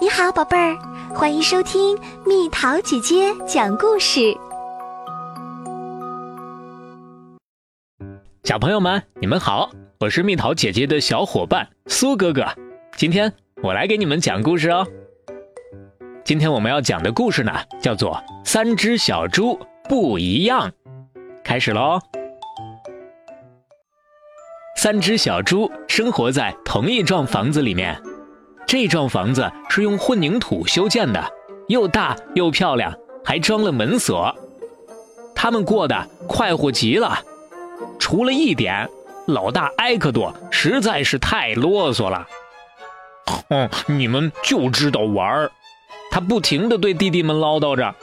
你好，宝贝儿，欢迎收听蜜桃姐姐讲故事。小朋友们，你们好，我是蜜桃姐姐的小伙伴苏哥哥。今天我来给你们讲故事哦。今天我们要讲的故事呢，叫做《三只小猪不一样》。开始喽！三只小猪生活在同一幢房子里面。这幢房子是用混凝土修建的，又大又漂亮，还装了门锁。他们过得快活极了，除了一点，老大埃克多实在是太啰嗦了。嗯，你们就知道玩儿，他不停地对弟弟们唠叨着。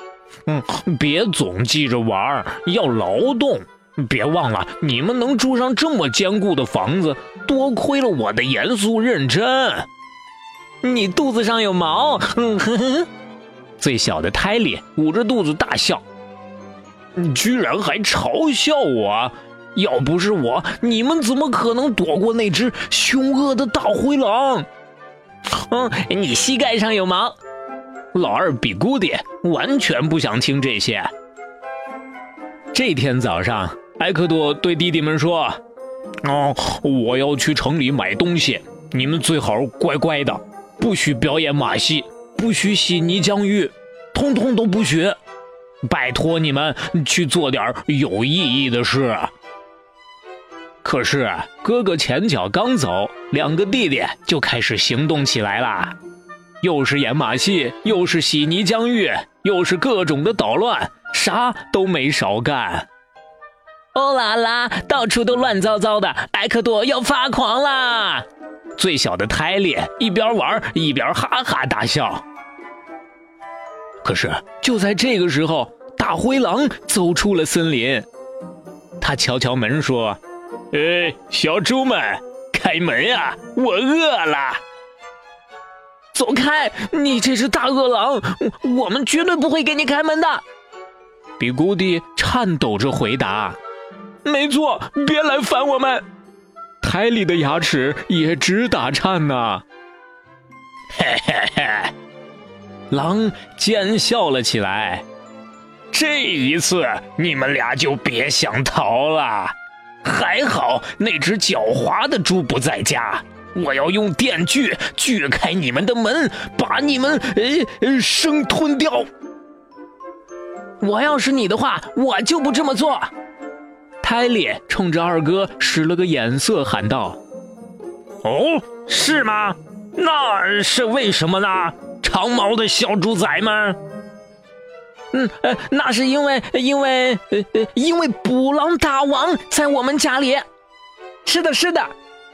嗯，别总记着玩儿，要劳动。别忘了，你们能住上这么坚固的房子，多亏了我的严肃认真。你肚子上有毛，哼哼。最小的泰利捂着肚子大笑，你居然还嘲笑我！要不是我，你们怎么可能躲过那只凶恶的大灰狼？哼，你膝盖上有毛。老二比古迪完全不想听这些。这天早上，埃克多对弟弟们说：“哦，我要去城里买东西，你们最好乖乖的。”不许表演马戏，不许洗泥浆浴，通通都不许！拜托你们去做点有意义的事。可是哥哥前脚刚走，两个弟弟就开始行动起来了，又是演马戏，又是洗泥浆浴，又是各种的捣乱，啥都没少干。欧啦啦，到处都乱糟糟的，埃克多要发狂啦！最小的泰利一边玩一边哈哈大笑。可是就在这个时候，大灰狼走出了森林。他敲敲门说：“哎，小猪们，开门呀！我饿了。”“走开！你这只大恶狼，我们绝对不会给你开门的。”比古迪颤抖着回答：“没错，别来烦我们。”泰利的牙齿也直打颤呐！嘿嘿嘿，狼奸笑了起来。这一次你们俩就别想逃了。还好那只狡猾的猪不在家，我要用电锯锯开你们的门，把你们呃生吞掉。我要是你的话，我就不这么做。泰利冲着二哥使了个眼色，喊道：“哦，是吗？那是为什么呢？长毛的小猪仔们？嗯，呃，那是因为，因为，呃，因为捕狼大王在我们家里。是的，是的。”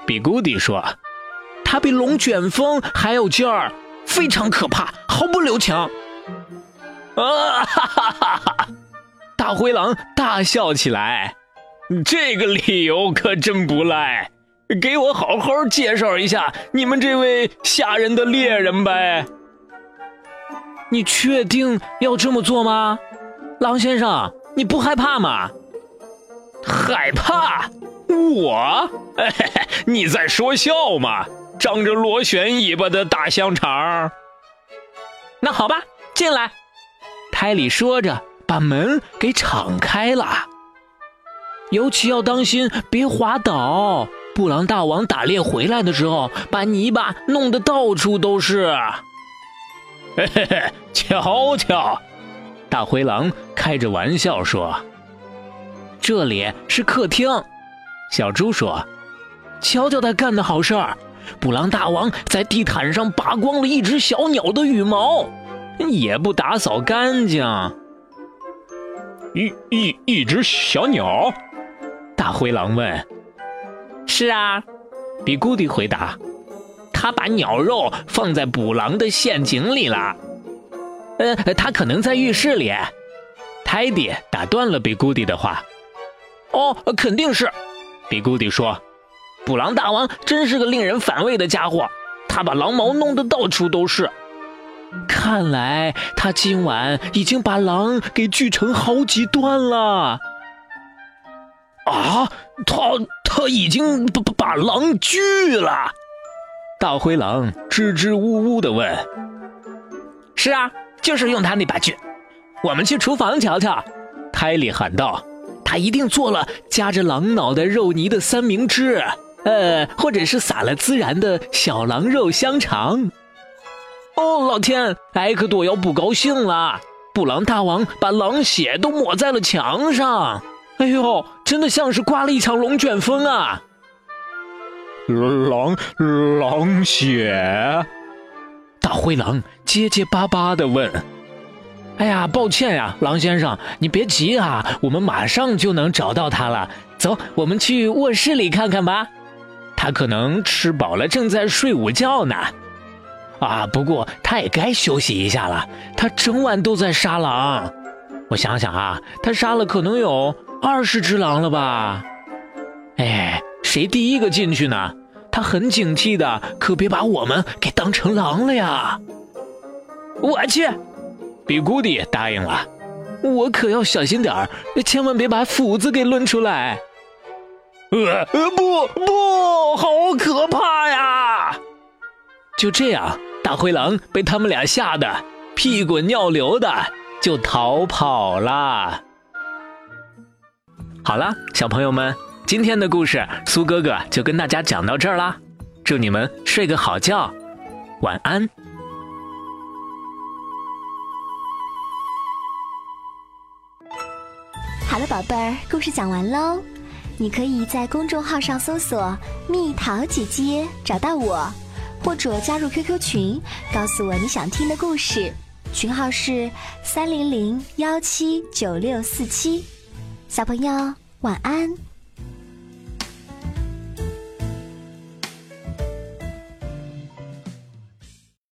比古迪说：“他比龙卷风还有劲儿，非常可怕，毫不留情。”啊哈哈哈哈！大灰狼大笑起来。这个理由可真不赖，给我好好介绍一下你们这位吓人的猎人呗。你确定要这么做吗，狼先生？你不害怕吗？害怕？我？你在说笑吗？长着螺旋尾巴的大香肠。那好吧，进来。泰里说着，把门给敞开了。尤其要当心，别滑倒。布朗大王打猎回来的时候，把泥巴弄得到处都是。嘿嘿嘿，瞧瞧，大灰狼开着玩笑说：“这里是客厅。”小猪说：“瞧瞧他干的好事儿！布朗大王在地毯上拔光了一只小鸟的羽毛，也不打扫干净。一一一只小鸟。”大灰狼问：“是啊。”比古迪回答：“他把鸟肉放在捕狼的陷阱里了。”“呃，他可能在浴室里。”泰迪打断了比古迪的话。“哦，肯定是。”比古迪说：“捕狼大王真是个令人反胃的家伙，他把狼毛弄得到处都是。看来他今晚已经把狼给锯成好几段了。”啊，他他已经把把狼锯了。大灰狼支支吾吾的问：“是啊，就是用他那把锯。我们去厨房瞧瞧。泰利喊道：“他一定做了夹着狼脑袋肉泥的三明治，呃，或者是撒了孜然的小狼肉香肠。”哦，老天！埃克多要不高兴了。布朗大王把狼血都抹在了墙上。哎呦，真的像是刮了一场龙卷风啊！狼狼血！大灰狼结结巴巴的问：“哎呀，抱歉呀，狼先生，你别急啊，我们马上就能找到他了。走，我们去卧室里看看吧。他可能吃饱了，正在睡午觉呢。啊，不过他也该休息一下了。他整晚都在杀狼，我想想啊，他杀了可能有二十只狼了吧？哎，谁第一个进去呢？”他很警惕的，可别把我们给当成狼了呀！我去，比古迪答应了，我可要小心点儿，千万别把斧子给抡出来。呃呃，不不，好可怕呀！就这样，大灰狼被他们俩吓得屁滚尿流的就逃跑了。好了，小朋友们。今天的故事，苏哥哥就跟大家讲到这儿啦。祝你们睡个好觉，晚安。好了，宝贝儿，故事讲完喽。你可以在公众号上搜索“蜜桃姐姐”找到我，或者加入 QQ 群，告诉我你想听的故事。群号是三零零幺七九六四七。小朋友，晚安。